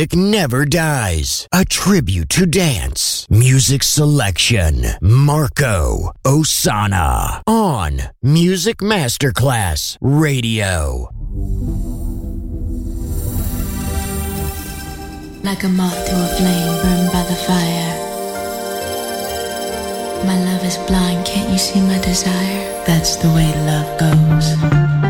Music never dies. A tribute to dance. Music selection. Marco Ossanna on Music Masterclass Radio. Like a moth to a flame burned by the fire. My love is blind, can't you see my desire? That's the way love goes.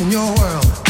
In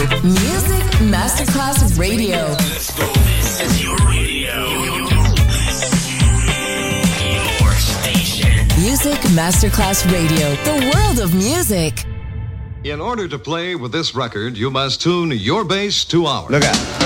Music Masterclass Radio. This is your radio. Your station. Music Masterclass Radio. The world of music. In order to play with this record, you must tune your bass two hours. Look out.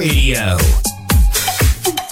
Radio.